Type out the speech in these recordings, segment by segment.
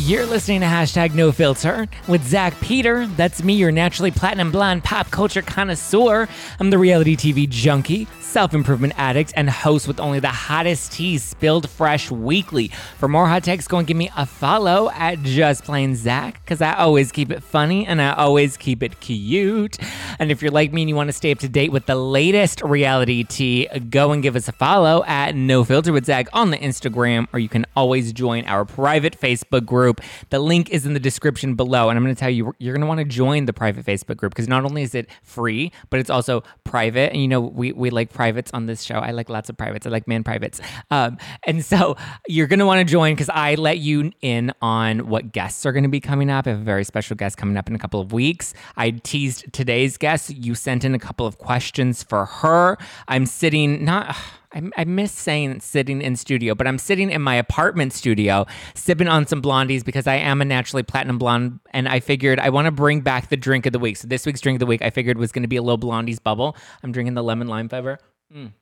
You're listening to hashtag no filter with Zack Peter. That's me, your naturally platinum blonde pop culture connoisseur. I'm the reality TV junkie, self improvement addict, and host with only the hottest tea spilled fresh weekly. For more hot takes, go and give me a follow at Just Plain Zack, because I always keep it funny and I always keep it cute. And if you're like me and you want to stay up to date with the latest reality tea, go and give us a follow at No Filter with Zack on the Instagram, or you can always join our private Facebook group. The link is in the description below. And I'm going to tell you, you're going to want to join the private Facebook group because not only is it free, but it's also private. And you know, we, we like privates on this show. I like lots of privates. I like man privates. Um, and so you're going to want to join because I let you in on what guests are going to be coming up. I have a very special guest coming up in a couple of weeks. I teased today's guest. You sent in a couple of questions for her. I'm sitting not I, I miss saying sitting in studio, but I'm sitting in my apartment studio sipping on some blondies because I am a naturally platinum blonde. And I figured I want to bring back the drink of the week. So this week's drink of the week, I figured was going to be a little blondies bubble. I'm drinking the lemon lime fiber. Mm.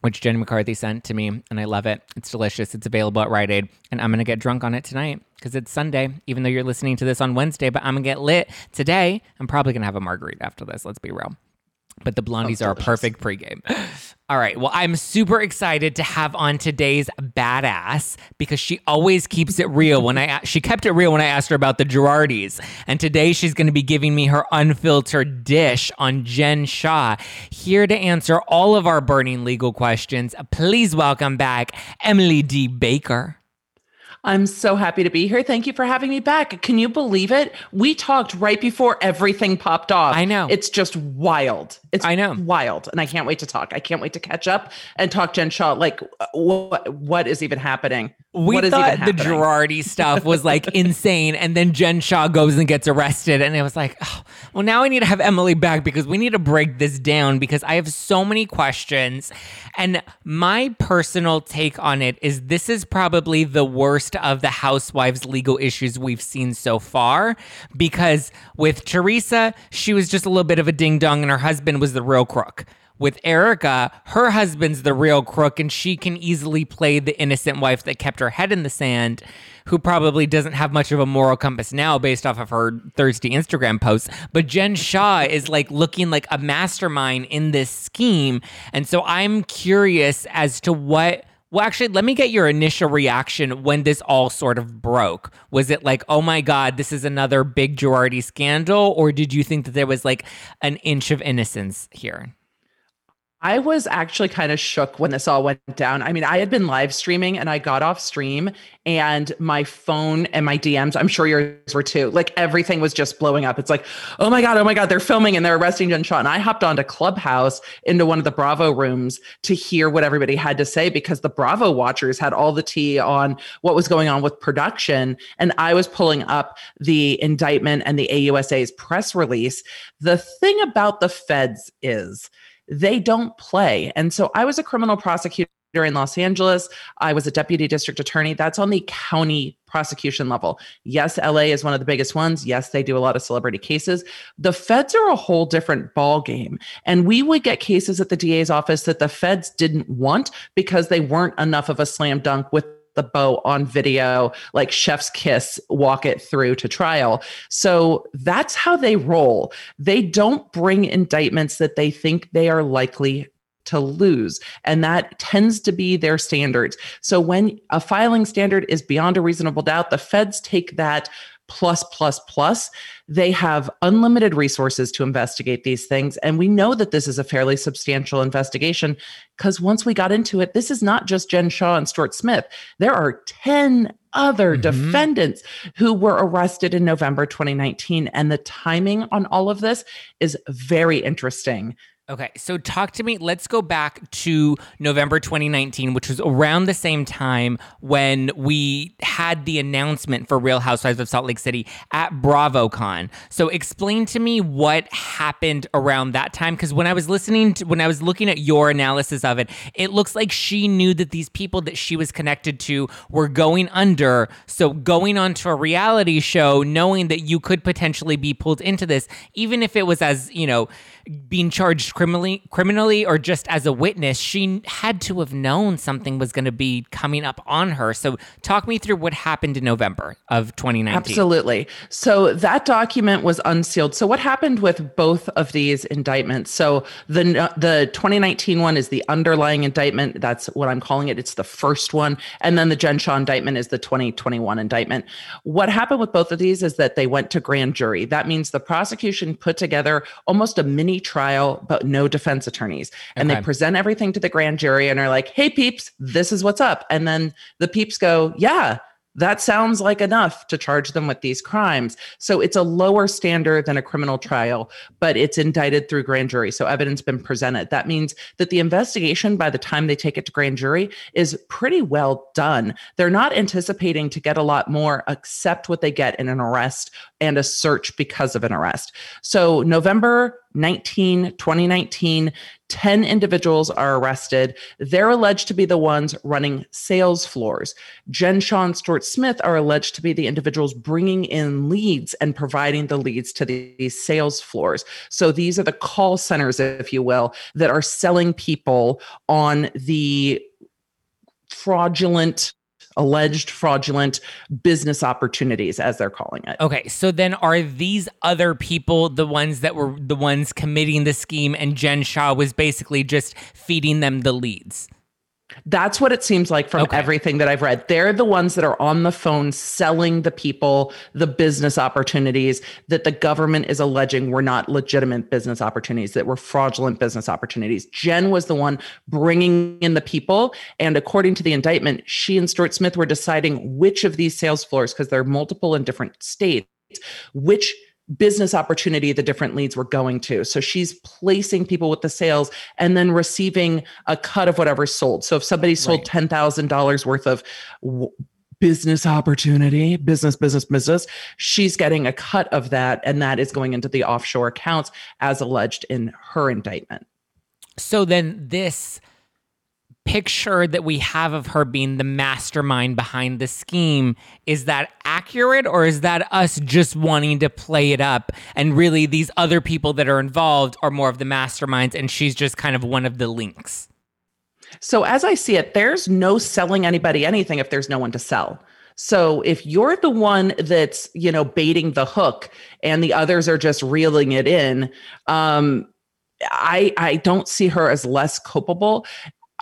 Which Jenny McCarthy sent to me, and I love it. It's delicious. It's available at Rite Aid, and I'm gonna get drunk on it tonight because it's Sunday. Even though you're listening to this on Wednesday, but I'm gonna get lit today. I'm probably gonna have a margarita after this. Let's be real but the blondies are a perfect pregame. All right. Well, I'm super excited to have on today's badass because she always keeps it real. When I she kept it real when I asked her about the Girardis, and today she's going to be giving me her unfiltered dish on Jen Shah. Here to answer all of our burning legal questions, please welcome back Emily D. Baker. I'm so happy to be here. Thank you for having me back. Can you believe it? We talked right before everything popped off. I know. It's just wild. It's I know. wild. And I can't wait to talk. I can't wait to catch up and talk Jen Shah. Like what what is even happening? We thought the Girardi stuff was like insane. And then Jen Shah goes and gets arrested. And it was like, oh, well, now I need to have Emily back because we need to break this down because I have so many questions. And my personal take on it is this is probably the worst of the housewives' legal issues we've seen so far. Because with Teresa, she was just a little bit of a ding dong, and her husband was the real crook. With Erika, her husband's the real crook, and she can easily play the innocent wife that kept her head in the sand, who probably doesn't have much of a moral compass now based off of her thirsty Instagram posts. But Jen Shah is like looking like a mastermind in this scheme. And so I'm curious as to what well, actually, let me get your initial reaction when this all sort of broke. Was it like, oh my God, this is another big Girardi scandal? Or did you think that there was like an inch of innocence here? I was actually kind of shook when this all went down. I mean, I had been live streaming and I got off stream and my phone and my DMs, I'm sure yours were too. Like everything was just blowing up. It's like, oh my God, oh my God, they're filming and they're arresting Jen Shah. And I hopped onto Clubhouse into one of the Bravo rooms to hear what everybody had to say because the Bravo watchers had all the tea on what was going on with production. And I was pulling up the indictment and the AUSA's press release. The thing about the feds is, they don't play. And so I was a criminal prosecutor in Los Angeles. I was a deputy district attorney. That's on the county prosecution level. Yes, LA is one of the biggest ones. Yes, they do a lot of celebrity cases. The feds are a whole different ball game. And we would get cases at the DA's office that the feds didn't want because they weren't enough of a slam dunk with the bow on video, like chef's kiss, walk it through to trial. So that's how they roll. They don't bring indictments that they think they are likely to lose. And that tends to be their standards. So when a filing standard is beyond a reasonable doubt, the feds take that plus, plus, plus. They have unlimited resources to investigate these things. And we know that this is a fairly substantial investigation because once we got into it, this is not just Jen Shah and Stuart Smith. There are 10 other mm-hmm. defendants who were arrested in November 2019. And the timing on all of this is very interesting Okay, so talk to me. Let's go back to November 2019, which was around the same time when we had the announcement for Real Housewives of Salt Lake City at BravoCon. So explain to me what happened around that time because when I was listening to when I was looking at your analysis of it, it looks like she knew that these people that she was connected to were going under. So going onto a reality show knowing that you could potentially be pulled into this even if it was as, you know, being charged criminally, criminally, or just as a witness, she had to have known something was going to be coming up on her. So, talk me through what happened in November of 2019. Absolutely. So that document was unsealed. So what happened with both of these indictments? So the the 2019 one is the underlying indictment. That's what I'm calling it. It's the first one, and then the Jen Shah indictment is the 2021 indictment. What happened with both of these is that they went to grand jury. That means the prosecution put together almost a mini trial, but no defense attorneys. And okay. they present everything to the grand jury and are like, hey, peeps, this is what's up. And then the peeps go, yeah, that sounds like enough to charge them with these crimes. So it's a lower standard than a criminal trial, but it's indicted through grand jury. So evidence been presented. That means that the investigation by the time they take it to grand jury is pretty well done. They're not anticipating to get a lot more except what they get in an arrest and a search because of an arrest. So November 19, 2019, 10 individuals are arrested. They're alleged to be the ones running sales floors. Jen Sean Stuart Smith are alleged to be the individuals bringing in leads and providing the leads to these sales floors. So these are the call centers, if you will, that are selling people on the fraudulent alleged fraudulent business opportunities, as they're calling it. Okay, so then are these other people the ones that were the ones committing the scheme, and Jen Shah was basically just feeding them the leads? That's what it seems like from okay. everything that I've read. They're the ones that are on the phone selling the people the business opportunities that the government is alleging were not legitimate business opportunities, that were fraudulent business opportunities. Jen was the one bringing in the people. And according to the indictment, she and Stuart Smith were deciding which of these sales floors, because there are multiple in different states, which business opportunity the different leads were going to. So she's placing people with the sales and then receiving a cut of whatever's sold. So if somebody sold right. $10,000 worth of w- business opportunity, business, business, business, she's getting a cut of that. And that is going into the offshore accounts as alleged in her indictment. So then this picture that we have of her being the mastermind behind the scheme is that accurate or is that us just wanting to play it up? And really these other people that are involved are more of the masterminds and she's just kind of one of the links. So as i see it there's no selling anybody anything if there's no one to sell. So if you're the one that's you know baiting the hook and the others are just reeling it in um I I don't see her as less culpable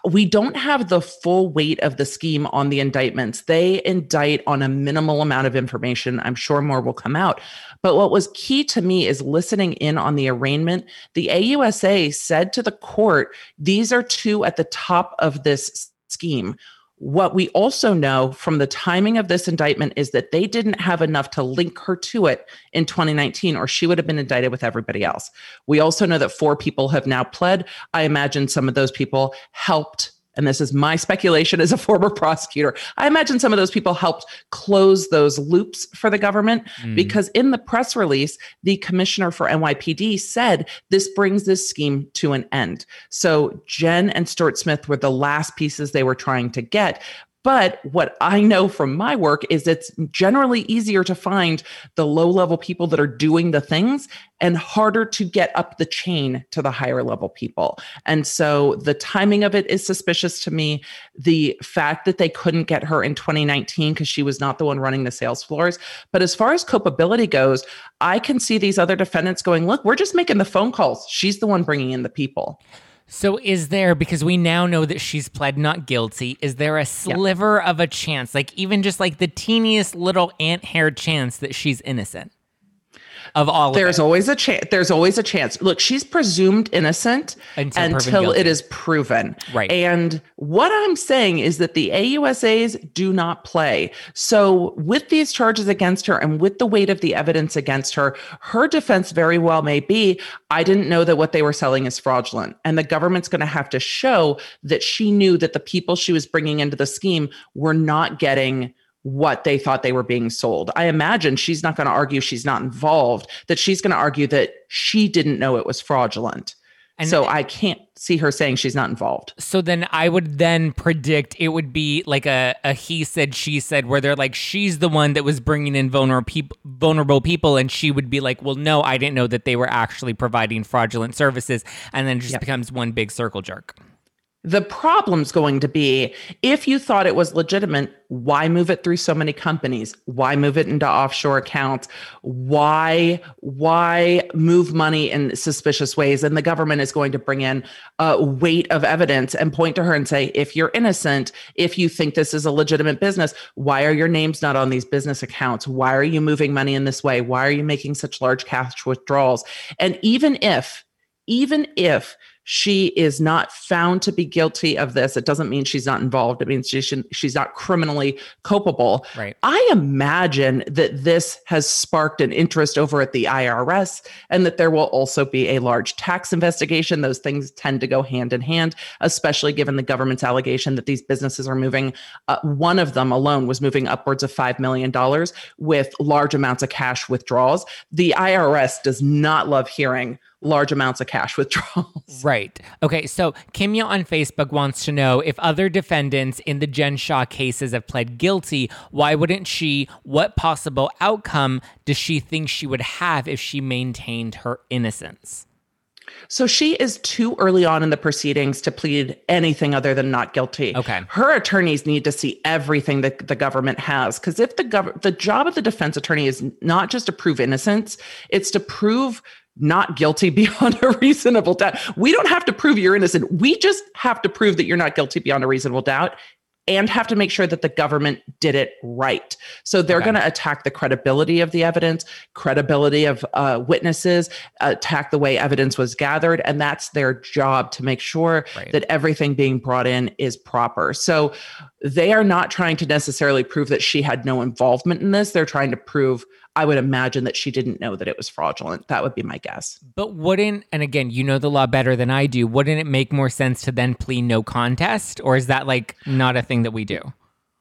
we don't have the full weight of the scheme on the indictments. They indict on a minimal amount of information. I'm sure more will come out. But what was key to me is listening in on the arraignment. The AUSA said to the court, these are two at the top of this scheme. What we also know from the timing of this indictment is that they didn't have enough to link her to it in 2019, or she would have been indicted with everybody else. We also know that four people have now pled. I imagine some of those people helped and this is my speculation as a former prosecutor, I imagine some of those people helped close those loops for the government mm. because in the press release, the commissioner for NYPD said this brings this scheme to an end. So Jen and Stuart Smith were the last pieces they were trying to get. But what I know from my work is it's generally easier to find the low level people that are doing the things and harder to get up the chain to the higher level people. And so the timing of it is suspicious to me. The fact that they couldn't get her in 2019 because she was not the one running the sales floors. But as far as culpability goes, I can see these other defendants going, look, we're just making the phone calls. She's the one bringing in the people. So, is there, because we now know that she's pled not guilty, is there a sliver yeah. of a chance, like even just like the teeniest little ant hair chance that she's innocent? Of all there's always a chance there's always a chance. Look she's presumed innocent until, until it is proven. Right. And what i'm saying is that the ausas do not play. So with these charges against her and with the weight of the evidence against her her defense very well may be i didn't know that what they were selling is fraudulent. And the government's going to have to show that she knew that the people she was bringing into the scheme were not getting what they thought they were being sold. I imagine she's not going to argue she's not involved, that she's going to argue that she didn't know it was fraudulent. And so I can't see her saying she's not involved. So then I would then predict it would be like a, a he said, she said, where they're like, she's the one that was bringing in vulnerable people, vulnerable people. And she would be like, well, no, I didn't know that they were actually providing fraudulent services. And then just yep. becomes one big circle jerk. The problem's going to be if you thought it was legitimate, why move it through so many companies? Why move it into offshore accounts? Why why move money in suspicious ways? And the government is going to bring in a weight of evidence and point to her and say, if you're innocent, if you think this is a legitimate business, why are your names not on these business accounts? Why are you moving money in this way? Why are you making such large cash withdrawals? And even if even if she is not found to be guilty of this, it doesn't mean she's not involved. It means she should, she's not criminally culpable. Right. I imagine that this has sparked an interest over at the IRS and that there will also be a large tax investigation. Those things tend to go hand in hand, especially given the government's allegation that these businesses are moving. Uh, one of them alone was moving upwards of $5 million with large amounts of cash withdrawals. The IRS does not love hearing large amounts of cash withdrawals. Right. Okay. So Kimya on Facebook wants to know if other defendants in the Jen Shah cases have pled guilty, why wouldn't she? What possible outcome does she think she would have if she maintained her innocence? So she is too early on in the proceedings to plead anything other than not guilty. Okay. Her attorneys need to see everything that the government has because if the gov- the job of the defense attorney is not just to prove innocence, it's to prove not guilty beyond a reasonable doubt. We don't have to prove you're innocent. We just have to prove that you're not guilty beyond a reasonable doubt and have to make sure that the government did it right. So they're okay. going to attack the credibility of the evidence, credibility of uh, witnesses, attack the way evidence was gathered. And that's their job to make sure right. that everything being brought in is proper. So they are not trying to necessarily prove that she had no involvement in this. They're trying to prove I would imagine that she didn't know that it was fraudulent. That would be my guess. But wouldn't, and again, you know the law better than I do, wouldn't it make more sense to then plead no contest? Or is that like not a thing that we do?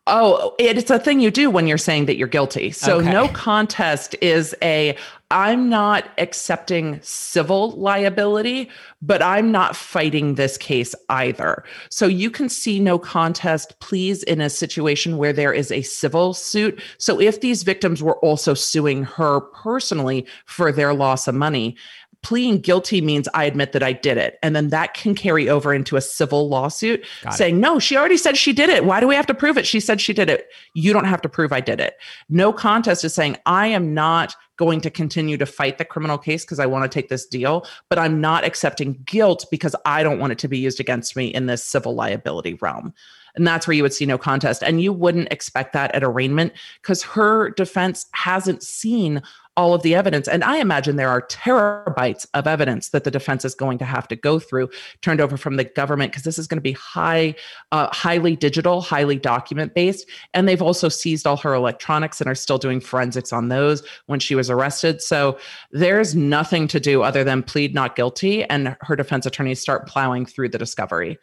Oh, it's a thing you do when you're saying that you're guilty. So okay. no contest is a I'm not accepting civil liability, but I'm not fighting this case either. So you can see no contest please in a situation where there is a civil suit. So if these victims were also suing her personally for their loss of money, pleading guilty means I admit that I did it. And then that can carry over into a civil lawsuit saying, no, she already said she did it. Why do we have to prove it? She said she did it. You don't have to prove I did it. No contest is saying, I am not going to continue to fight the criminal case because I want to take this deal, but I'm not accepting guilt because I don't want it to be used against me in this civil liability realm. And that's where you would see no contest. And you wouldn't expect that at arraignment because her defense hasn't seen all of the evidence. And I imagine there are terabytes of evidence that the defense is going to have to go through, turned over from the government, because this is going to be high, uh, highly digital, highly document based. And they've also seized all her electronics and are still doing forensics on those when she was arrested. So there's nothing to do other than plead not guilty, and her defense attorneys start plowing through the discovery.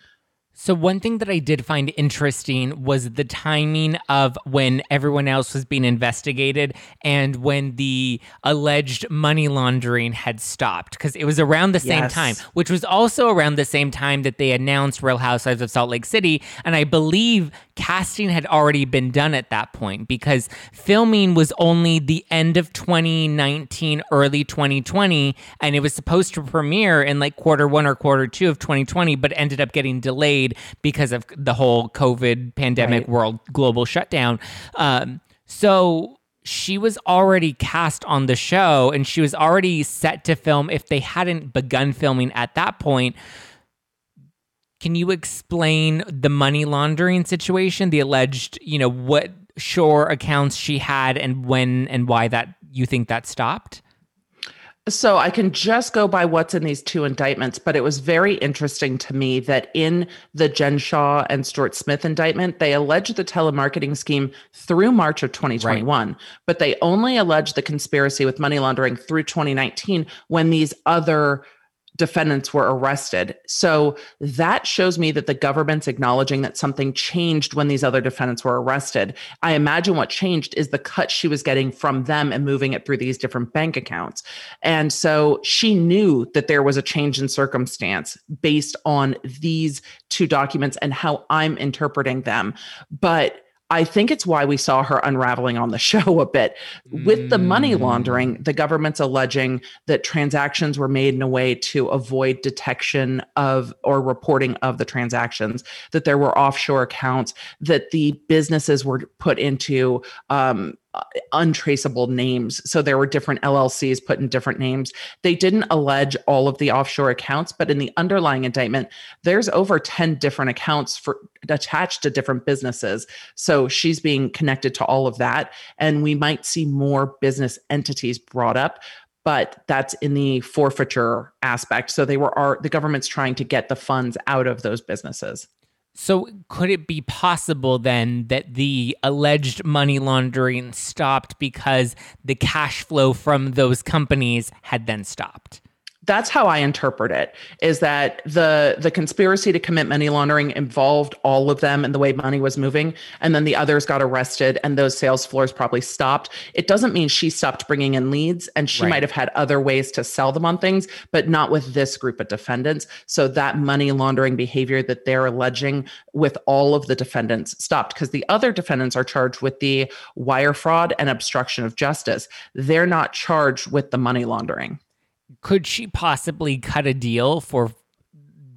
So, one thing that I did find interesting was the timing of when everyone else was being investigated and when the alleged money laundering had stopped, because it was around the same yes. time, which was also around the same time that they announced Real Housewives of Salt Lake City. And I believe casting had already been done at that point because filming was only the end of 2019, early 2020, and it was supposed to premiere in like quarter one or quarter two of 2020, but ended up getting delayed because of the whole COVID pandemic right. world global shutdown. Um, so she was already cast on the show and she was already set to film if they hadn't begun filming at that point can you explain the money laundering situation, the alleged, you know, what shore accounts she had and when and why that you think that stopped? So I can just go by what's in these two indictments, but it was very interesting to me that in the Jen Shah and Stuart Smith indictment, they alleged the telemarketing scheme through March of 2021, right. but they only alleged the conspiracy with money laundering through 2019 when these other defendants were arrested. So that shows me that the government's acknowledging that something changed when these other defendants were arrested. I imagine what changed is the cut she was getting from them and moving it through these different bank accounts. And so she knew that there was a change in circumstance based on these two documents and how I'm interpreting them. But I think it's why we saw her unraveling on the show a bit. With the money laundering, mm. the government's alleging that transactions were made in a way to avoid detection of or reporting of the transactions, that there were offshore accounts, that the businesses were put into um, untraceable names. So there were different LLCs put in different names. They didn't allege all of the offshore accounts, but in the underlying indictment, there's over 10 different accounts for attached to different businesses. So she's being connected to all of that. And we might see more business entities brought up but that's in the forfeiture aspect. So they were are the government's trying to get the funds out of those businesses. So, could it be possible then that the alleged money laundering stopped because the cash flow from those companies had then stopped? That's how I interpret it is that the the conspiracy to commit money laundering involved all of them and the way money was moving and then the others got arrested and those sales floors probably stopped. It doesn't mean she stopped bringing in leads and she right. might have had other ways to sell them on things but not with this group of defendants. So that money laundering behavior that they're alleging with all of the defendants stopped because the other defendants are charged with the wire fraud and obstruction of justice. They're not charged with the money laundering could she possibly cut a deal for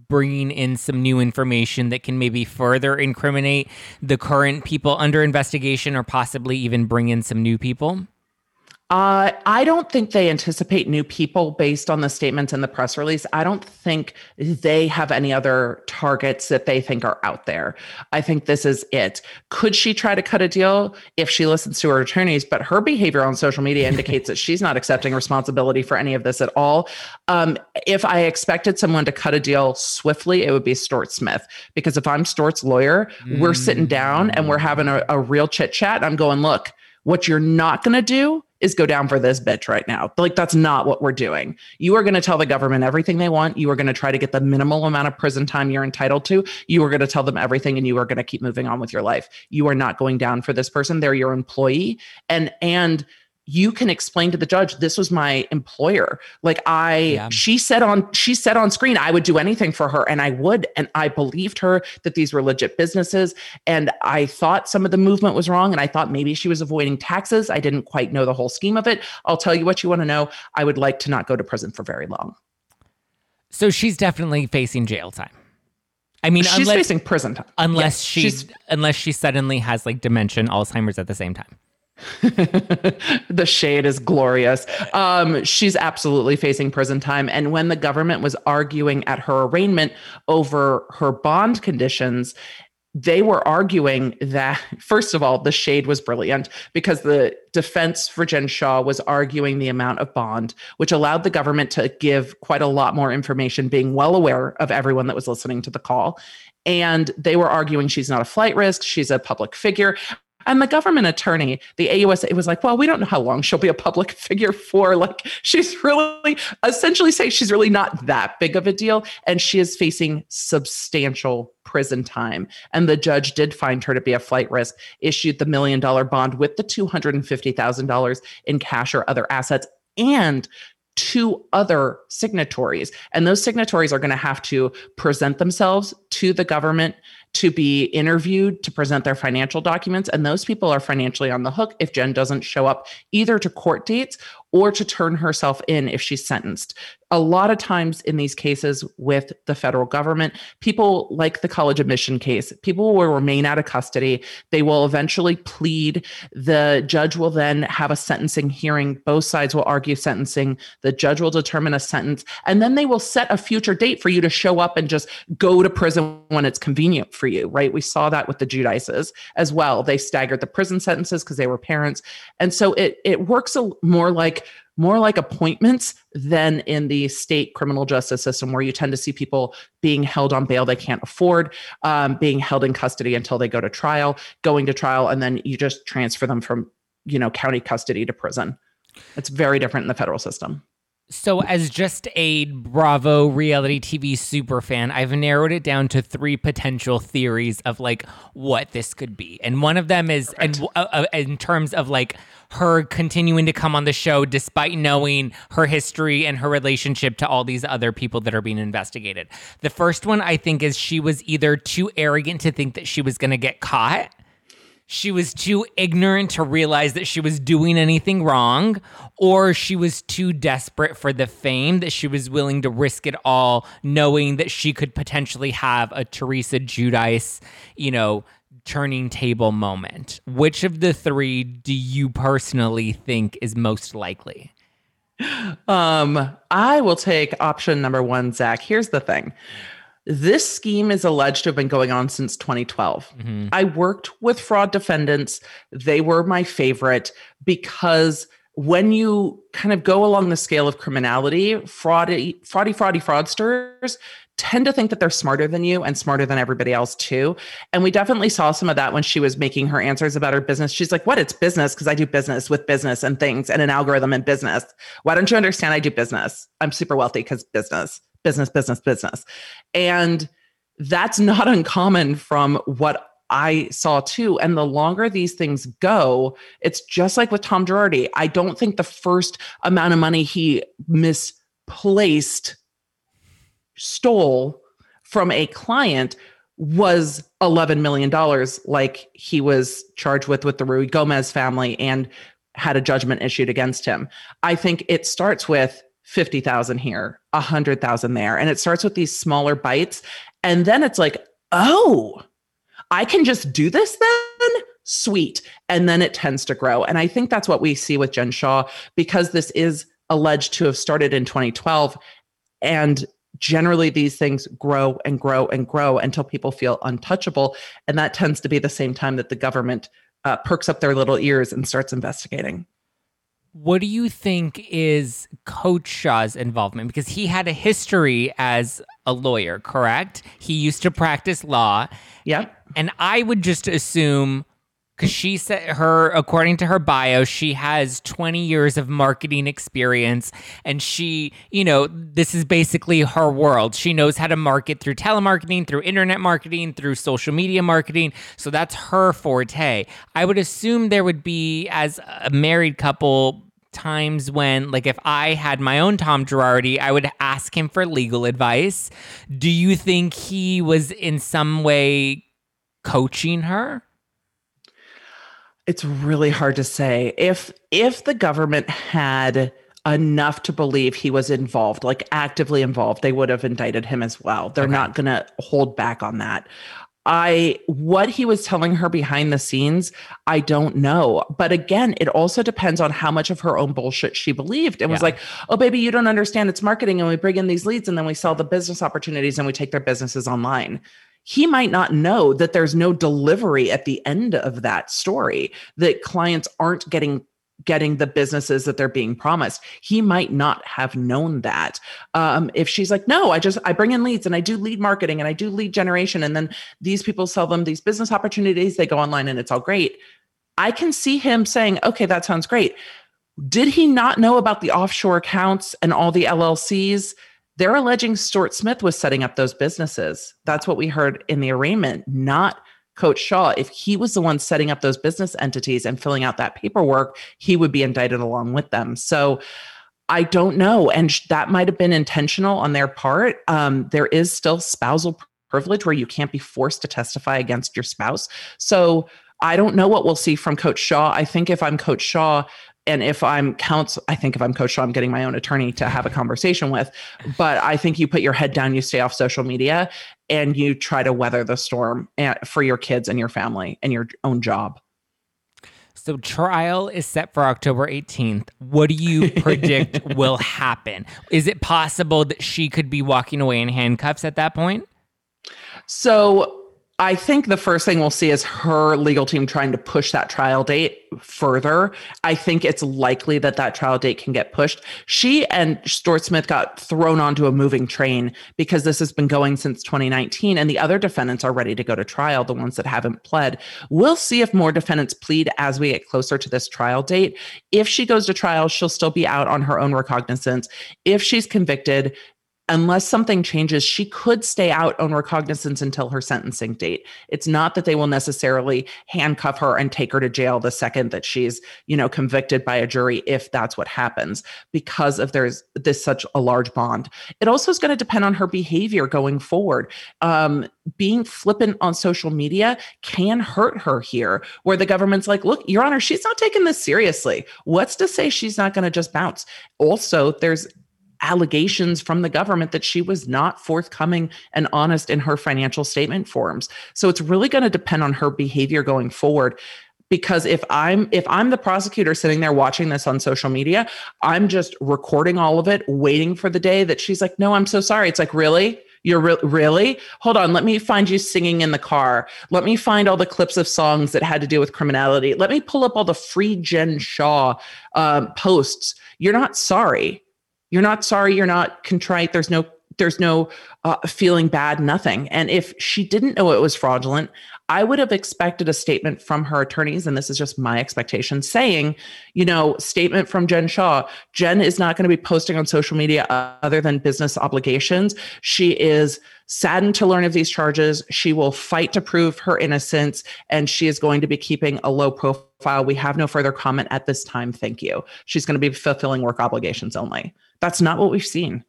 bringing in some new information that can maybe further incriminate the current people under investigation or possibly even bring in some new people? Uh, I don't think they anticipate new people based on the statements in the press release. I don't think they have any other targets that they think are out there. I think this is it. Could she try to cut a deal if she listens to her attorneys? But her behavior on social media indicates that she's not accepting responsibility for any of this at all. Um, if I expected someone to cut a deal swiftly, it would be Stuart Smith. Because if I'm Stuart's lawyer, mm. we're sitting down and we're having a, a real chit chat. I'm going, look, what you're not going to do is go down for this bitch right now. Like, that's not what we're doing. You are going to tell the government everything they want. You are going to try to get the minimal amount of prison time you're entitled to. You are going to tell them everything and you are going to keep moving on with your life. You are not going down for this person. They're your employee. And, and, you can explain to the judge this was my employer. Like i yeah. she said on she said on screen i would do anything for her and i would and i believed her that these were legit businesses and i thought some of the movement was wrong and i thought maybe she was avoiding taxes. I didn't quite know the whole scheme of it. I'll tell you what you want to know. I would like to not go to prison for very long. So she's definitely facing jail time. I mean, she's unless, facing prison time. Unless she's unless she suddenly has like dementia, Alzheimer's at the same time. the shade is glorious. Um, she's absolutely facing prison time. And when the government was arguing at her arraignment over her bond conditions, they were arguing that, first of all, the shade was brilliant because the defense for Jen Shah was arguing the amount of bond, which allowed the government to give quite a lot more information, being well aware of everyone that was listening to the call. And they were arguing she's not a flight risk, she's a public figure. And the government attorney, the AUSA, was like, well, we don't know how long she'll be a public figure for. Like, she's really essentially saying she's really not that big of a deal. And she is facing substantial prison time. And the judge did find her to be a flight risk, issued the million dollar bond with the $250,000 in cash or other assets, and two other signatories. And those signatories are going to have to present themselves to the government to be interviewed to present their financial documents. And those people are financially on the hook if Jen doesn't show up either to court dates or to turn herself in if she's sentenced. A lot of times in these cases with the federal government, people like the college admission case, people will remain out of custody. They will eventually plead. The judge will then have a sentencing hearing. Both sides will argue sentencing. The judge will determine a sentence. And then they will set a future date for you to show up and just go to prison when it's convenient for you, right? We saw that with the Giudices as well. They staggered the prison sentences because they were parents. And so it, it works a, more like more like appointments than in the state criminal justice system, where you tend to see people being held on bail they can't afford, um, being held in custody until they go to trial, going to trial, and then you just transfer them from you know county custody to prison. It's very different in the federal system. So, as just a Bravo reality TV super fan, I've narrowed it down to three potential theories of like what this could be, and one of them is, and uh, uh, in terms of like her continuing to come on the show despite knowing her history and her relationship to all these other people that are being investigated. The first one I think is she was either too arrogant to think that she was going to get caught she was too ignorant to realize that she was doing anything wrong, or she was too desperate for the fame that she was willing to risk it all, knowing that she could potentially have a Teresa Giudice, you know, turning table moment. Which of the three do you personally think is most likely? Um, I will take option number one, Zack. Here's the thing. This scheme is alleged to have been going on since 2012. Mm-hmm. I worked with fraud defendants. They were my favorite because when you kind of go along the scale of criminality, fraudy, fraudy, fraudy fraudsters tend to think that they're smarter than you and smarter than everybody else too. And we definitely saw some of that when she was making her answers about her business. She's like, "What? It's business because I do business with business and things and an algorithm in business. Why don't you understand I do business? I'm super wealthy because business." Business, business, business. And that's not uncommon from what I saw too. And the longer these things go, it's just like with Tom Girardi. I don't think the first amount of money he misplaced, stole from a client was $11 million, like he was charged with with the Ruigomez family and had a judgment issued against him. I think it starts with 50,000 here, 100,000 there. And it starts with these smaller bites. And then it's like, oh, I can just do this then? Sweet. And then it tends to grow. And I think that's what we see with Jen Shah because this is alleged to have started in 2012. And generally these things grow and grow and grow until people feel untouchable. And that tends to be the same time that the government uh, perks up their little ears and starts investigating. What do you think is Coach Shah's involvement? Because he had a history as a lawyer, correct? He used to practice law. Yeah. And I would just assume because she said her according to her bio she has 20 years of marketing experience and she you know this is basically her world she knows how to market through telemarketing through internet marketing through social media marketing so that's her forte i would assume there would be as a married couple times when like if I had my own Tom Girardi, I would ask him for legal advice. Do you think he was in some way coaching her? It's really hard to say. If if the government had enough to believe he was involved, like actively involved, they would have indicted him as well. They're okay. not going to hold back on that. I what he was telling her behind the scenes, I don't know. But again, it also depends on how much of her own bullshit she believed and yeah. was like, "Oh baby, you don't understand it's marketing and we bring in these leads and then we sell the business opportunities and we take their businesses online." He might not know that there's no delivery at the end of that story, that clients aren't getting getting the businesses that they're being promised. He might not have known that. Um, if she's like, no, I just I bring in leads and I do lead marketing and I do lead generation, and then these people sell them these business opportunities. They go online and it's all great. I can see him saying, okay, that sounds great. Did he not know about the offshore accounts and all the LLCs? They're alleging Stuart Smith was setting up those businesses. That's what we heard in the arraignment, not Coach Shah, if he was the one setting up those business entities and filling out that paperwork, he would be indicted along with them. So I don't know. And that might have been intentional on their part. Um, there is still spousal privilege where you can't be forced to testify against your spouse. So I don't know what we'll see from Coach Shah. I think if I'm Coach Shah, and if I'm counsel, I think if I'm coach, I'm getting my own attorney to have a conversation with. But I think you put your head down, you stay off social media, and you try to weather the storm eh, for your kids and your family and your own job. So trial is set for October 18th. What do you predict will happen? Is it possible that she could be walking away in handcuffs at that point? So I think the first thing we'll see is her legal team trying to push that trial date further. I think it's likely that that trial date can get pushed. She and Stuart Smith got thrown onto a moving train because this has been going since 2019 and the other defendants are ready to go to trial, the ones that haven't pled. We'll see if more defendants plead as we get closer to this trial date. If she goes to trial, she'll still be out on her own recognizance. If she's convicted, unless something changes, she could stay out on recognizance until her sentencing date. It's not that they will necessarily handcuff her and take her to jail the second that she's, you know, convicted by a jury if that's what happens because of there's this such a large bond. It also is going to depend on her behavior going forward. Um, being flippant on social media can hurt her here, where the government's like, look, Your Honor, she's not taking this seriously. What's to say she's not going to just bounce? Also, there's allegations from the government that she was not forthcoming and honest in her financial statement forms. So it's really going to depend on her behavior going forward. Because if i'm if i'm the prosecutor sitting there watching this on social media i'm just recording all of it waiting for the day that she's like no i'm so sorry. It's like really? You're re- really? Hold on let me find you singing in the car. Let me find all the clips of songs that had to do with criminality. Let me pull up all the free jen shah um, posts. You're not sorry you're not sorry, you're not contrite. There's no there's no uh, feeling bad, nothing. And if she didn't know it was fraudulent, I would have expected a statement from her attorneys, and this is just my expectation, saying, you know, statement from Jen Shah. Jen is not going to be posting on social media other than business obligations. She is saddened to learn of these charges. She will fight to prove her innocence, and she is going to be keeping a low profile. We have no further comment at this time. Thank you. She's going to be fulfilling work obligations only. That's not what we've seen.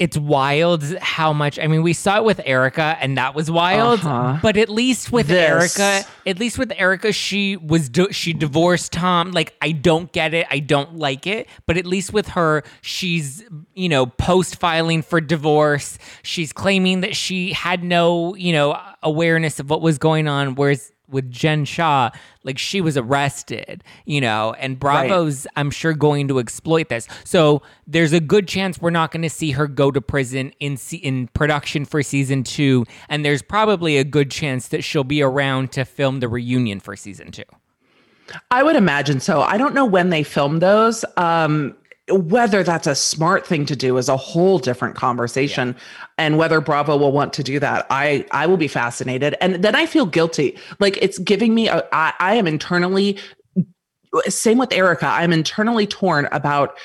It's wild how much. I mean, we saw it with Erika and that was wild. Uh-huh. But at least with this. Erika, at least with Erika she was she divorced Tom. Like, I don't get it. I don't like it. But at least with her, she's you know post filing for divorce. She's claiming that she had no you know awareness of what was going on. Whereas with Jen Shah, like she was arrested, you know, and Bravo's, right. I'm sure, going to exploit this. So there's a good chance we're not going to see her go to prison in in production for season two, and there's probably a good chance that she'll be around to film the reunion for season two. I would imagine so. I don't know when they filmed those. Um, whether that's a smart thing to do is a whole different conversation yeah. and whether bravo will want to do that i i will be fascinated and then i feel guilty like it's giving me a, I, I am internally same with erika i'm internally torn about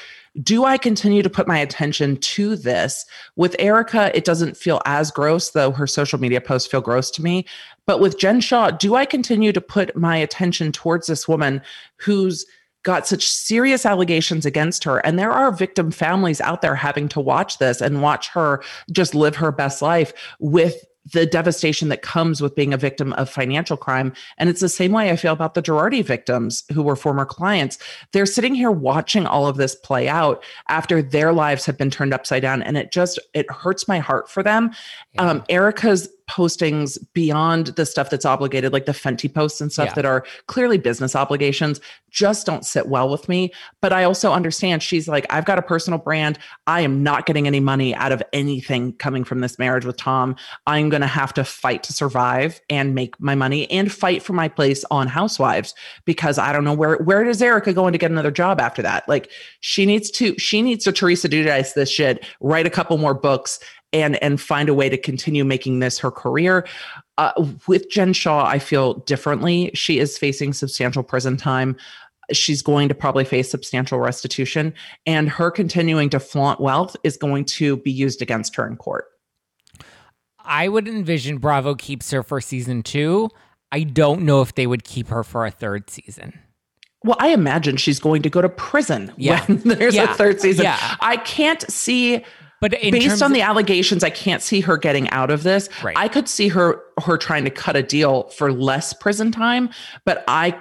do I continue to put my attention to this? With Erika, it doesn't feel as gross, though her social media posts feel gross to me. But with Jen Shah, do I continue to put my attention towards this woman who's got such serious allegations against her. And there are victim families out there having to watch this and watch her just live her best life with the devastation that comes with being a victim of financial crime. And it's the same way I feel about the Girardi victims who were former clients. They're sitting here watching all of this play out after their lives have been turned upside down. And it just, it hurts my heart for them. Yeah. Um, Erika's postings beyond the stuff that's obligated, like the Fenty posts and stuff yeah. that are clearly business obligations, just don't sit well with me. But I also understand she's like, I've got a personal brand. I am not getting any money out of anything coming from this marriage with Tom. I'm going to have to fight to survive and make my money and fight for my place on Housewives because I don't know where where does Erika going to get another job after that? Like she needs to she needs to Teresa Giudice this shit, write a couple more books and and find a way to continue making this her career. Uh, with Jen Shah, I feel differently. She is facing substantial prison time. She's going to probably face substantial restitution, and her continuing to flaunt wealth is going to be used against her in court. I would envision Bravo keeps her for season two. I don't know if they would keep her for a third season. Well, I imagine she's going to go to prison yeah. when there's yeah. a third season. Yeah. I can't see but based on the allegations, I can't see her getting out of this. Right. I could see her her trying to cut a deal for less prison time, but I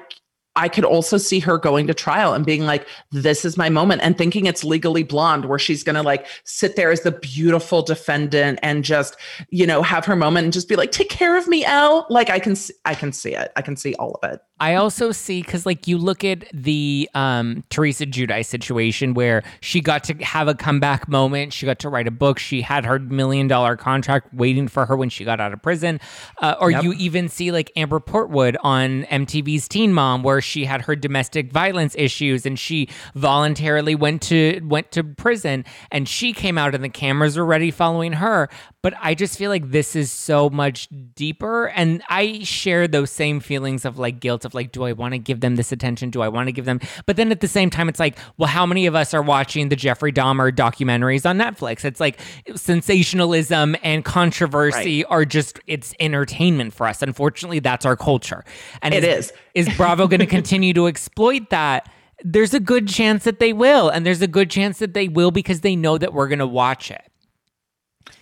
I could also see her going to trial and being like, this is my moment and thinking it's legally blonde, where she's going to like sit there as the beautiful defendant and just, you know, have her moment and just be like, take care of me, Elle. Like I can, I can see it. I can see all of it. I also see because like you look at the um, Teresa Giudice situation where she got to have a comeback moment. She got to write a book. She had her million dollar contract waiting for her when she got out of prison. Uh, or yep. you even see like Amber Portwood on MTV's Teen Mom where she had her domestic violence issues and she voluntarily went to went to prison and she came out and the cameras were ready following her. But I just feel like this is so much deeper and I share those same feelings of like guilt of like, do I want to give them this attention? Do I want to give them? But then at the same time, it's like, well, how many of us are watching the Jeffrey Dahmer documentaries on Netflix? It's like sensationalism and controversy right. are just it's entertainment for us. Unfortunately, that's our culture, and it is. Is, is Bravo going to continue to exploit that? There's a good chance that they will, and there's a good chance that they will because they know that we're going to watch it.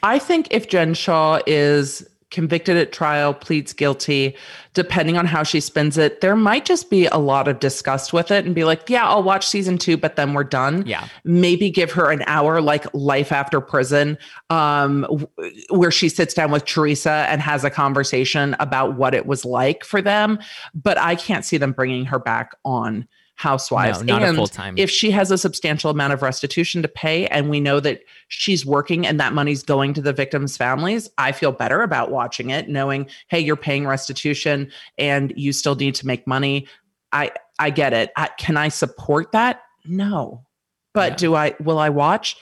I think if Jen Shah is convicted at trial, pleads guilty, depending on how she spins it, there might just be a lot of disgust with it and be like, yeah, I'll watch season two, but then we're done. Yeah. Maybe give her an hour like life after prison, um, where she sits down with Teresa and has a conversation about what it was like for them. But I can't see them bringing her back on housewives. No, not and full time. If she has a substantial amount of restitution to pay, and we know that she's working and that money's going to the victims' families, I feel better about watching it, knowing, hey, you're paying restitution and you still need to make money. I I get it. I, can I support that? No. But yeah. do I will I watch?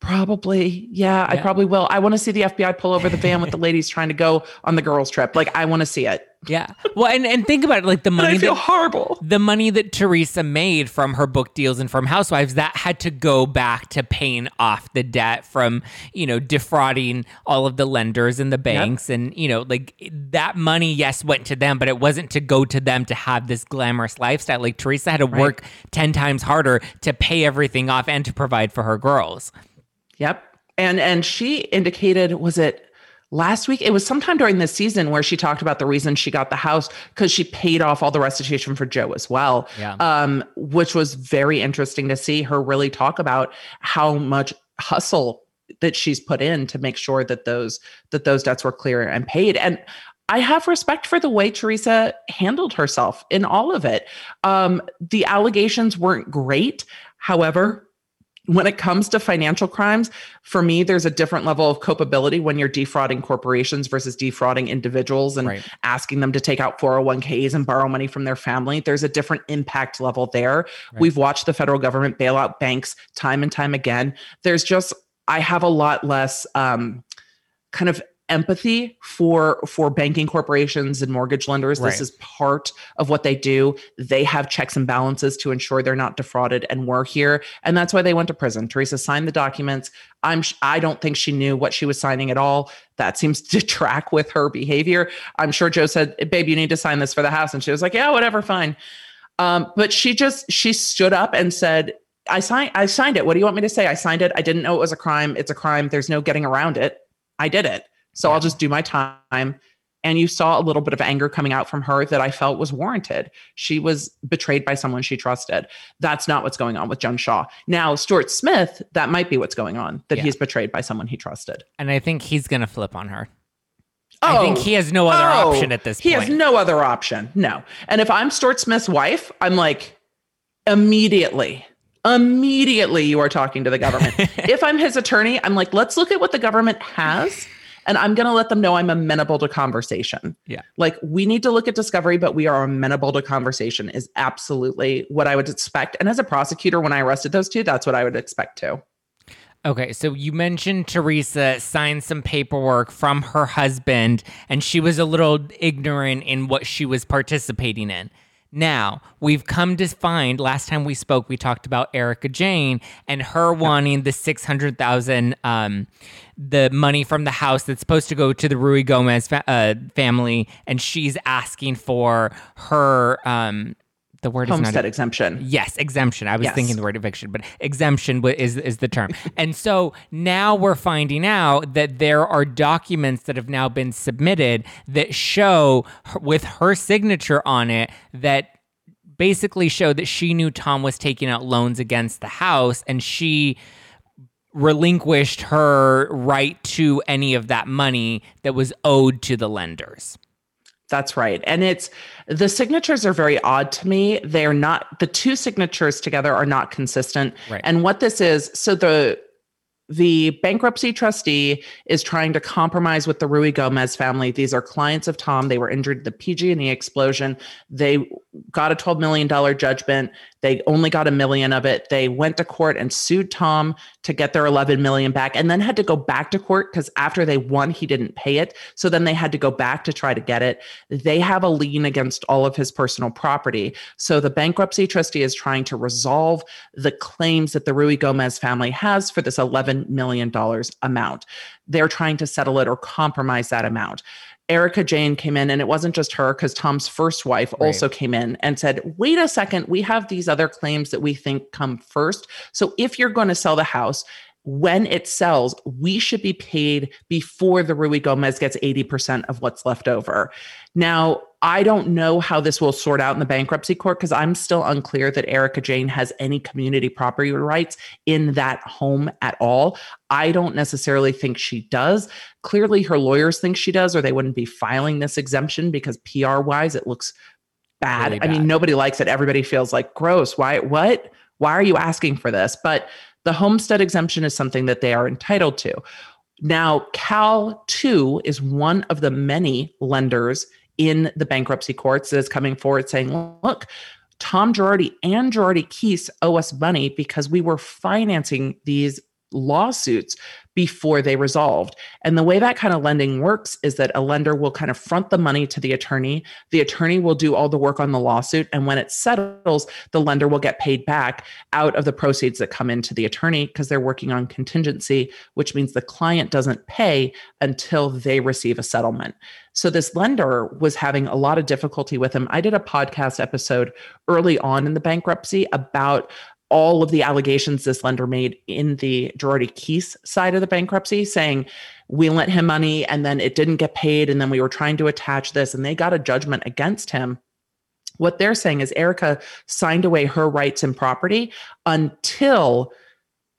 Probably. Yeah, yeah, I probably will. I want to see the FBI pull over the van with the ladies trying to go on the girls' trip. Like, I want to see it. Yeah. Well, and, and think about it like the money. I feel that, horrible. The money that Teresa made from her book deals and from Housewives, that had to go back to paying off the debt from, you know, defrauding all of the lenders and the banks. Yep. And, you know, like that money, yes, went to them, but it wasn't to go to them to have this glamorous lifestyle. Like Teresa had to right. work 10 times harder to pay everything off and to provide for her girls. Yep. And and she indicated was it last week it was sometime during this season where she talked about the reason she got the house because she paid off all the restitution for joe as well yeah. um, which was very interesting to see her really talk about how much hustle that she's put in to make sure that those that those debts were clear and paid and I have respect for the way Teresa handled herself in all of it. Um, the allegations weren't great. However, when it comes to financial crimes, for me, there's a different level of culpability when you're defrauding corporations versus defrauding individuals and right. asking them to take out 401ks and borrow money from their family. There's a different impact level there. Right. We've watched the federal government bail out banks time and time again. There's just, I have a lot less um, kind of empathy for for banking corporations and mortgage lenders right. this is part of what they do they have checks and balances to ensure they're not defrauded and we're here and that's why they went to prison teresa signed the documents i'm i don't think she knew what she was signing at all that seems to track with her behavior i'm sure joe said babe you need to sign this for the house and she was like yeah whatever fine um, but she just she stood up and said I signed I signed it. What do you want me to say? I signed it. I didn't know it was a crime. It's a crime. There's no getting around it. I did it. So. I'll just do my time. And you saw a little bit of anger coming out from her that I felt was warranted. She was betrayed by someone she trusted. That's not what's going on with Jen Shah. Now, Stuart Smith, that might be what's going on, that yeah. he's betrayed by someone he trusted. And I think he's going to flip on her. Oh, I think oh. he has no other oh, option at this he point. He has no other option. No. And if I'm Stuart Smith's wife, I'm like, immediately, immediately you are talking to the government. if I'm his attorney, I'm like, let's look at what the government has and I'm going to let them know I'm amenable to conversation. Yeah. Like we need to look at discovery, but we are amenable to conversation is absolutely what I would expect. And as a prosecutor, when I arrested those two, that's what I would expect too. Okay, so you mentioned Teresa signed some paperwork from her husband, and she was a little ignorant in what she was participating in. Now, we've come to find last time we spoke, we talked about Erika Jayne and her wanting the 600,000 um, the money from the house that's supposed to go to the Ruigomez fa- uh, family and she's asking for her um, the word homestead is exemption. Yes, exemption. I was yes. thinking the word eviction, but exemption is is the term. and so now we're finding out that there are documents that have now been submitted that show her, with her signature on it that basically showed that she knew Tom was taking out loans against the house and she relinquished her right to any of that money that was owed to the lenders. That's right. And it's the signatures are very odd to me. They're not the two signatures together are not consistent. Right. And what this is, so the the bankruptcy trustee is trying to compromise with the Ruigomez family. These are clients of Tom. They were injured in the PG&E explosion. They got a $12 million judgment. They only got a million of it. They went to court and sued Tom to get their 11 million back and then had to go back to court because after they won, he didn't pay it. So then they had to go back to try to get it. They have a lien against all of his personal property. So the bankruptcy trustee is trying to resolve the claims that the Ruigomez family has for this $11 million amount. They're trying to settle it or compromise that amount. Erika Jayne came in, and it wasn't just her, because Tom's first wife Right. also came in and said, Wait a second, we have these other claims that we think come first. So if you're going to sell the house, when it sells, we should be paid before the Ruigomez gets 80% of what's left over. Now, I don't know how this will sort out in the bankruptcy court because I'm still unclear that Erika Jayne has any community property rights in that home at all. I don't necessarily think she does. Clearly, her lawyers think she does, or they wouldn't be filing this exemption because PR wise, it looks bad. Really I mean, nobody likes it. Everybody feels like gross. Why? What? Why are you asking for this? But the homestead exemption is something that they are entitled to. Now, Cal 2 is one of the many lenders in the bankruptcy courts that is coming forward saying, look, Tom Girardi and Girardi Keese owe us money because we were financing these lawsuits before they resolved. And the way that kind of lending works is that a lender will kind of front the money to the attorney. The attorney will do all the work on the lawsuit. And when it settles, the lender will get paid back out of the proceeds that come into the attorney because they're working on contingency, which means the client doesn't pay until they receive a settlement. So this lender was having a lot of difficulty with him. I did a podcast episode early on in the bankruptcy about all of the allegations this lender made in the Girardi Keese side of the bankruptcy, saying we lent him money and then it didn't get paid, and then we were trying to attach this, and they got a judgment against him. What they're saying is Erika signed away her rights and property until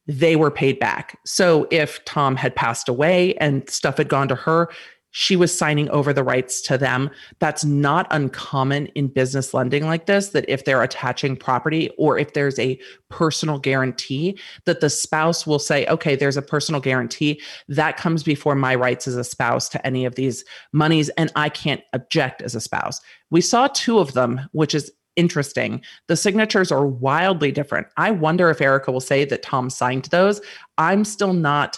they were paid back. So if Tom had passed away and stuff had gone to her, she was signing over the rights to them. That's not uncommon in business lending like this, that if they're attaching property or if there's a personal guarantee, that the spouse will say, okay, there's a personal guarantee that comes before my rights as a spouse to any of these monies, and I can't object as a spouse. We saw two of them, which is interesting. The signatures are wildly different. I wonder if Erika will say that Tom signed those. I'm still not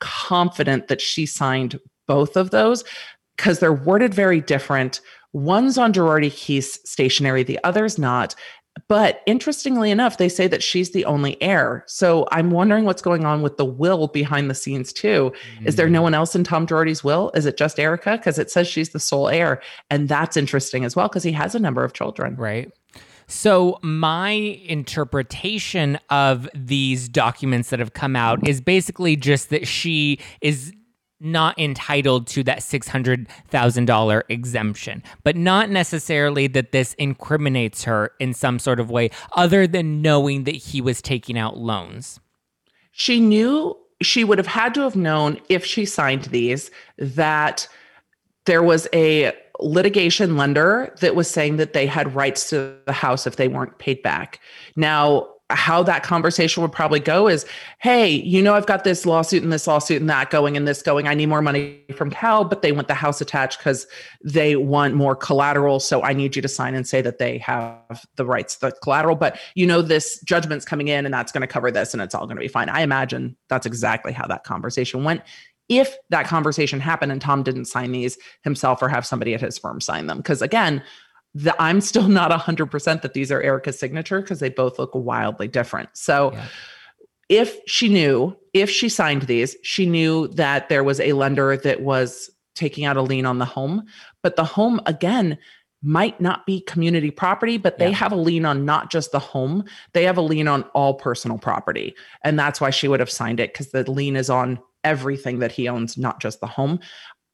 confident that she signed both of those because they're worded very different. One's on Girardi Keese stationery, the other's not. But interestingly enough, they say that she's the only heir. So I'm wondering what's going on with the will behind the scenes too. Is there no hmm. one else in Tom Girardi's will? Is it just Erika? Because it says she's the sole heir. And that's interesting as well because he has a number of children. Right. So, my interpretation of these documents that have come out is basically just that she is not entitled to that $600,000 exemption, but not necessarily that this incriminates her in some sort of way other than knowing that he was taking out loans. she knew she would have had to have known if she signed these that there was a litigation lender that was saying that they had rights to the house if they weren't paid back. Now, how that conversation would probably go is hey, you know, I've got this lawsuit and this lawsuit and that going and this going. I need more money from Cal, but they want the house attached because they want more collateral. So I need you to sign and say that they have the rights the collateral. But you know, this judgment's coming in and that's going to cover this and it's all going to be fine. I imagine that's exactly how that conversation went. If that conversation happened and Tom didn't sign these himself or have somebody at his firm sign them. Because again, the, I'm still not 100% that these are Erika's signature because they both look wildly different. So Yeah. if she knew, if she signed these, she knew that there was a lender that was taking out a lien on the home, but the home again might not be community property, but they Yeah. have a lien on not just the home, they have a lien on all personal property. And that's why she would have signed it because the lien is on everything that he owns, not just the home.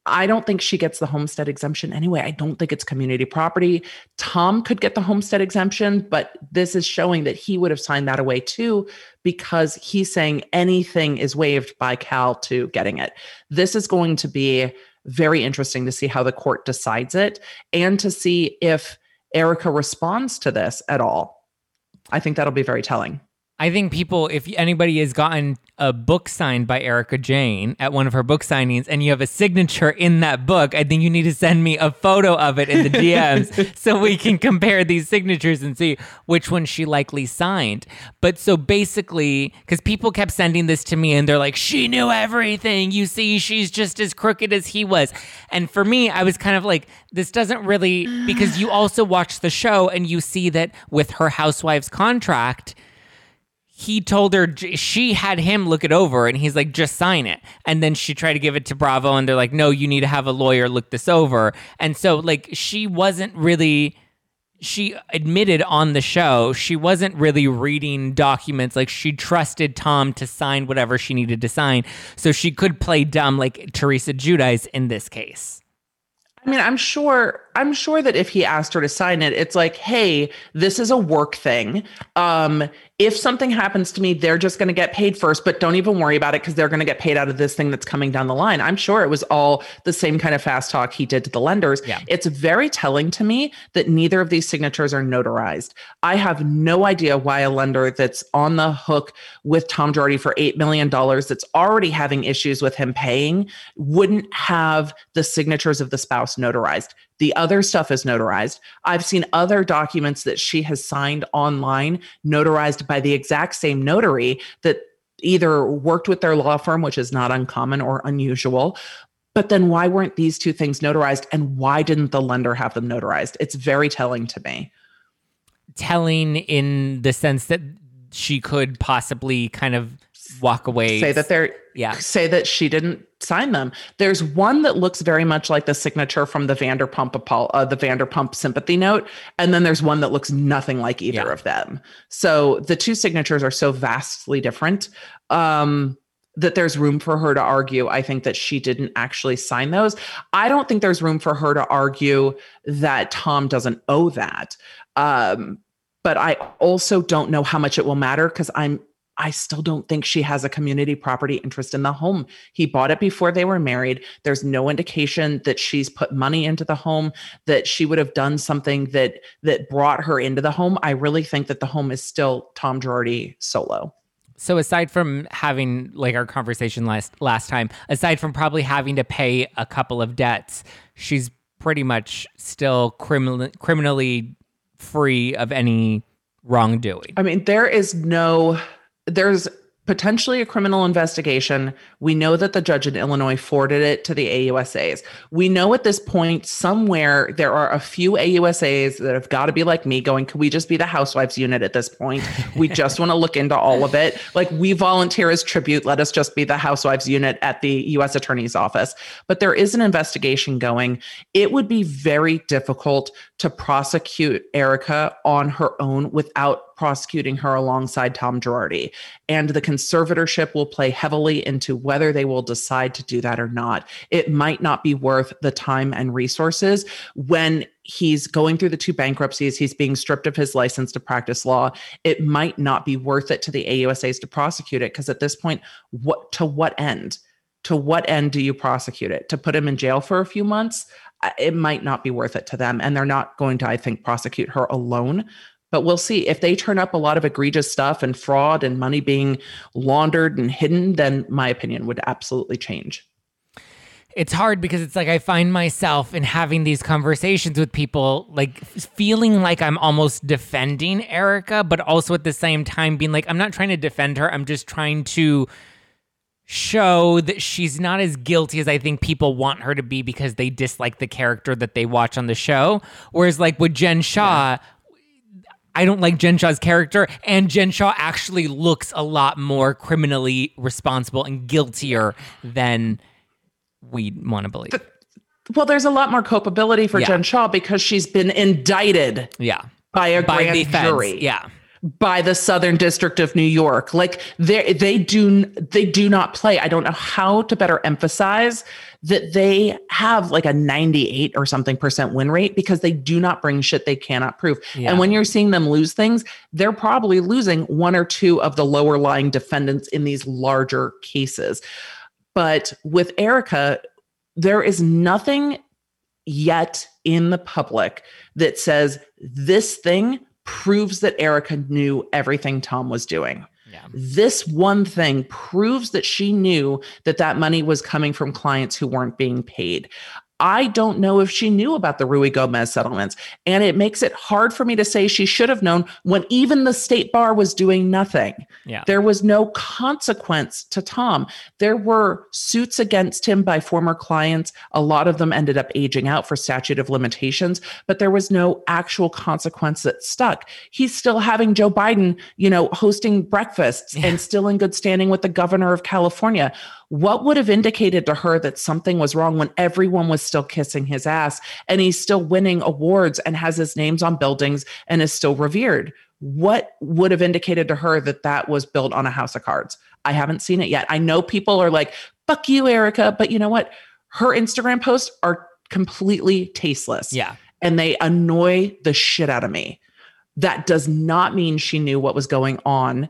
I don't think she gets the homestead exemption anyway. I don't think it's community property. Tom could get the homestead exemption, but this is showing that he would have signed that away too because he's saying anything is waived by Cal to getting it. This is going to be very interesting to see how the court decides it and to see if Erika responds to this at all. I think that'll be very telling. I think people, if anybody has gotten a book signed by Erika Jayne at one of her book signings and you have a signature in that book, I think you need to send me a photo of it in the DMs so we can compare these signatures and see which one she likely signed. But so basically, because people kept sending this to me and they're like, she knew everything. You see, she's just as crooked as he was. And for me, I was kind of like, this doesn't really, because you also watch the show and you see that with her housewife's contract, he told her she had him look it over and he's like just sign it. And then she tried to give it to bravo and they're like no you need to have a lawyer look this over. And so like she wasn't really she admitted on the show she wasn't really reading documents. Like she trusted tom to sign whatever she needed to sign. So she could play dumb like teresa giudice in this case. I mean, I'm sure I'm sure that if he asked her to sign it, it's like, "Hey, this is a work thing. Um, if something happens to me, they're just going to get paid first, but don't even worry about it because they're going to get paid out of this thing that's coming down the line. I'm sure it was all the same kind of fast talk he did to the lenders. Yeah. It's very telling to me that neither of these signatures are notarized. I have no idea why a lender that's on the hook with Tom Girardi for $8 million, that's already having issues with him paying, wouldn't have the signatures of the spouse notarized. The other stuff is notarized. I've seen other documents that she has signed online, notarized by the exact same notary that either worked with their law firm, which is not uncommon or unusual. But then why weren't these two things notarized and why didn't the lender have them notarized? It's very telling to me. Telling in the sense that she could possibly kind of walk away. Say that they're yeah. Say that she didn't sign them. There's one that looks very much like the signature from the Vanderpump uh, the Vanderpump sympathy note, and then there's one that looks nothing like either yeah. of them. So the two signatures are so vastly different. Um, that there's room for her to argue. I think that she didn't actually sign those. I don't think there's room for her to argue that Tom doesn't owe that. Um, but I also don't know how much it will matter because I'm I still don't think she has a community property interest in the home. He bought it before they were married. There's no indication that she's put money into the home, that she would have done something that that brought her into the home. I really think that the home is still Tom Girardi solo. So aside from having like our conversation last last time, aside from probably having to pay a couple of debts, she's pretty much still criminal criminally free of any wrongdoing. I mean, there is no there's potentially a criminal investigation. We know that the judge in Illinois forwarded it to the AUSAs. We know at this point somewhere there are a few AUSAs that have got to be like me going, can we just be the housewives unit at this point? We just want to look into all of it. Like we volunteer as tribute. Let us just be the housewives unit at the US attorney's office. But there is an investigation going. It would be very difficult to prosecute Erika on her own without prosecuting her alongside Tom Girardi. And the conservatorship will play heavily into whether they will decide to do that or not. It might not be worth the time and resources when he's going through the two bankruptcies, he's being stripped of his license to practice law. It might not be worth it to the AUSAs to prosecute it because at this point, what to what end? To what end do you prosecute it? To put him in jail for a few months? It might not be worth it to them. And they're not going to, I think, prosecute her alone. But we'll see. If they turn up a lot of egregious stuff and fraud and money being laundered and hidden, then my opinion would absolutely change. It's hard because it's like I find myself in having these conversations with people, like feeling like I'm almost defending Erika, but also at the same time being like, I'm not trying to defend her. I'm just trying to show that she's not as guilty as I think people want her to be because they dislike the character that they watch on the show. Whereas, like with Jen Shah, yeah. I don't like Jen Shah's character, and Jen Shah actually looks a lot more criminally responsible and guiltier than we want to believe. well, there's a lot more culpability for yeah. Jen Shah because she's been indicted. Yeah. By a by grand jury. Yeah. By the Southern District of New York. Like they they do they do not play. I don't know how to better emphasize that they have like a 98 or something percent win rate because they do not bring shit they cannot prove. Yeah. And when you're seeing them lose things, they're probably losing one or two of the lower lying defendants in these larger cases. But with Erika, there is nothing yet in the public that says this thing proves that Erika knew everything Tom was doing. Yeah. This one thing proves that she knew that that money was coming from clients who weren't being paid. I don't know if she knew about the Ruigomez settlements. And it makes it hard for me to say she should have known when even the state bar was doing nothing. Yeah. There was no consequence to Tom. There were suits against him by former clients. A lot of them ended up aging out for statute of limitations, but there was no actual consequence that stuck. He's still having Joe Biden, you know, hosting breakfasts and still in good standing with the governor of California. What would have indicated to her that something was wrong when everyone was still kissing his ass and he's still winning awards and has his names on buildings and is still revered? What would have indicated to her that that was built on a house of cards? I haven't seen it yet. I know people are like, fuck you, Erika. but you know what? Her Instagram posts are completely tasteless Yeah. and they annoy the shit out of me. That does not mean she knew what was going on.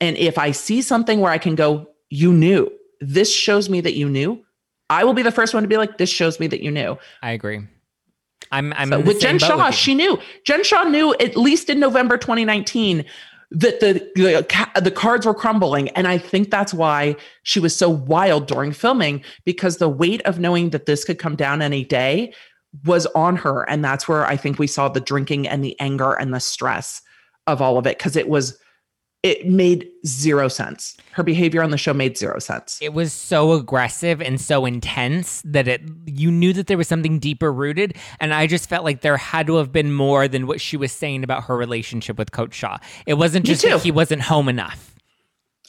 And if I see something where I can go, you knew, this shows me that you knew, I will be the first one to be like, this shows me that you knew. I agree. I'm I'm So with Jen Shah, with she knew. Jen Shah knew at least in November 2019 that the, the the cards were crumbling, and I think that's why she was so wild during filming because the weight of knowing that this could come down any day was on her, and that's where I think we saw the drinking and the anger and the stress of all of it because it was it made zero sense. Her behavior on the show made zero sense. it was so aggressive and so intense that it you knew that there was something deeper rooted and i just felt like there had to have been more than what she was saying about her relationship with coach shah it wasn't just that he wasn't home enough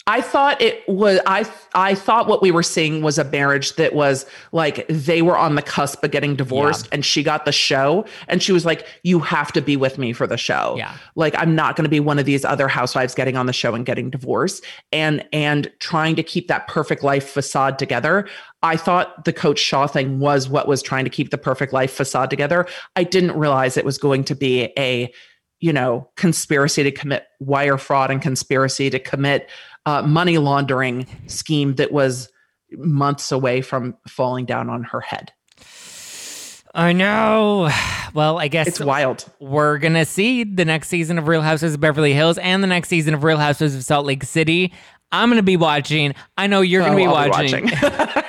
I thought it was I I thought what we were seeing was a marriage that was like they were on the cusp of getting divorced and she got the show and she was like you have to be with me for the show. Yeah. Like I'm not going to be one of these other housewives getting on the show and getting divorced and and trying to keep that perfect life facade together. I thought the coach Shah thing was what was trying to keep the perfect life facade together. I didn't realize it was going to be a you know, conspiracy to commit wire fraud and conspiracy to commit uh, money laundering scheme that was months away from falling down on her head. i know. Well i guess It's wild. we're gonna see the next season of real houses of beverly hills and the next season of real houses of salt lake city. I'm gonna be watching. I know you're gonna Oh, be I'll watching,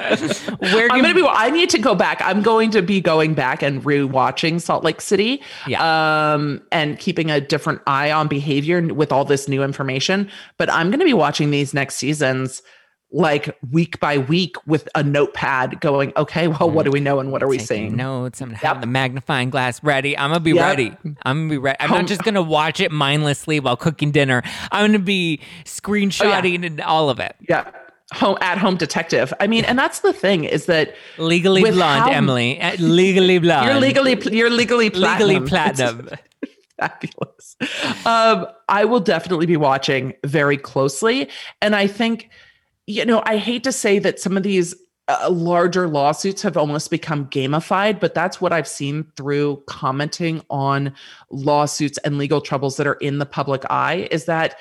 I'm gonna be. I need to go back. I'm going to be going back and rewatching Salt Lake City. Yeah. Um, and keeping a different eye on behavior with all this new information. But I'm gonna be watching these next seasons like week by week with a notepad going, okay, well, what do we know and what are we taking seeing? notes. I'm gonna have the magnifying glass ready. I'm gonna be Yep. ready. I'm gonna be ready. I'm Home- not just gonna watch it mindlessly while cooking dinner. I'm gonna be screenshotting and all of it. Yeah. Home at home detective. I mean, and that's the thing is that Legally blonde, how- Emily. Uh, Legally blonde. you're legally you're legally platinum. legally platinum. fabulous. Um, I will definitely be watching very closely. And I think, you know, I hate to say that some of these uh, larger lawsuits have almost become gamified, but that's what I've seen through commenting on lawsuits and legal troubles that are in the public eye is that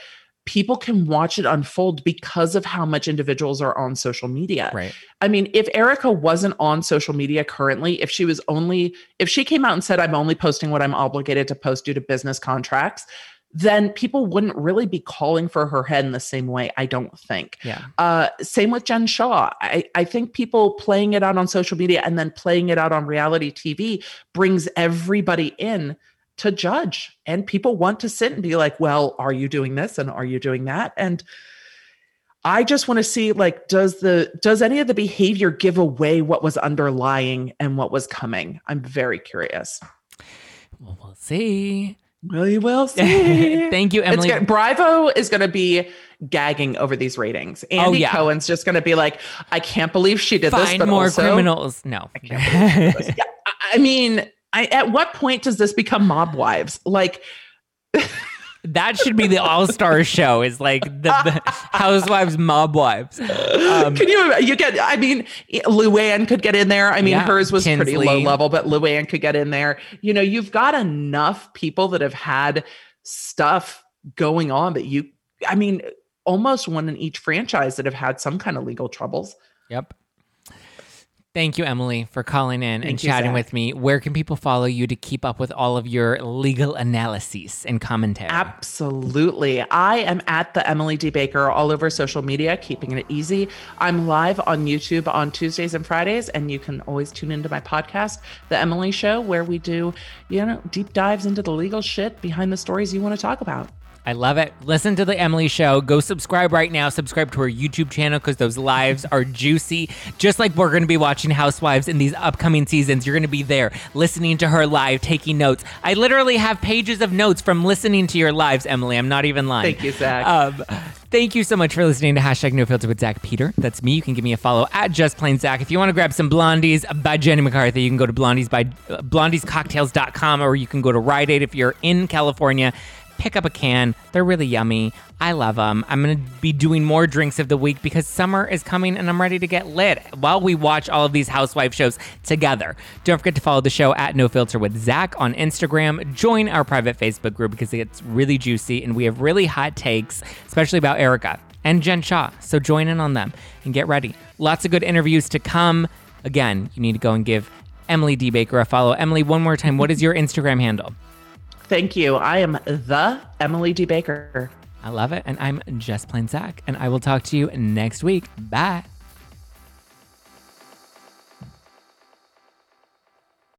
people can watch it unfold because of how much individuals are on social media. right. I mean, if Erika wasn't on social media currently, if she was only, if she came out and said, I'm only posting what I'm obligated to post due to business contracts, then people wouldn't really be calling for her head in the same way, I don't think. Yeah. Uh, same with Jen Shah. I, I think people playing it out on social media and then playing it out on reality TV brings everybody in to judge. And people want to sit and be like, well, are you doing this? And are you doing that? And I just want to see like does the does any of the behavior give away what was underlying and what was coming? I'm very curious. Well, we'll see. We will see. Thank you, It's Emily. good. Bravo is going to be gagging over these ratings. Oh, Andy Oh, yeah. Cohen's just going to be like, I can't believe she did this, Find but more also, criminals. No. can't believe yeah, I- I mean, I, at what point does this become mob wives? Like, That should be the all star show. Is like the, the housewives, mob wives. Um, Can you? You get. I mean, Luann could get in there. I mean, Yeah, hers was pretty low level, but Luann could get in there. You know, you've got enough people that have had stuff going on that you. I mean, almost one in each franchise that have had some kind of legal troubles. Yep. Thank you, Emily, for calling in and Thank you, chatting Zack. with me. Where can people follow you to keep up with all of your legal analyses and commentary? Absolutely. I am at the Emily D. Baker all over social media, keeping it easy. I'm live on YouTube on Tuesdays and Fridays, and you can always tune into my podcast, The Emily Show, where we do, you know, deep dives into the legal shit behind the stories you want to talk about. I love it. Listen to the Emily Show. Go subscribe right now. Subscribe to her YouTube channel because those lives are juicy. Just like we're going to be watching Housewives in these upcoming seasons, you're going to be there listening to her live, taking notes. I literally have pages of notes from listening to your lives, Emily. I'm not even lying. Thank you, Zack. Um, thank you so much for listening to hashtag No Filter with Zack Peter. That's me. You can give me a follow at Just Plain Zack. If you want to grab some blondies by Jenny McCarthy, you can go to blondies by uh, blondiescocktails.com or you can go to Rite Aid if you're in California. Pick up a can. They're really yummy. I love them. I'm going to be doing more drinks of the week because summer is coming and I'm ready to get lit while we watch all of these housewife shows together. Don't forget to follow the show at No Filter with Zack on Instagram. Join our private Facebook group because it gets really juicy and we have really hot takes, especially about Erika and Jen Shah. So join in on them and get ready. Lots of good interviews to come. Again, you need to go and give Emily D. Baker a follow. Emily, one more time, what is your Instagram handle? Thank you. I am the Emily D. Baker. I love it. And I'm just plain Zack. And I will talk to you next week. Bye.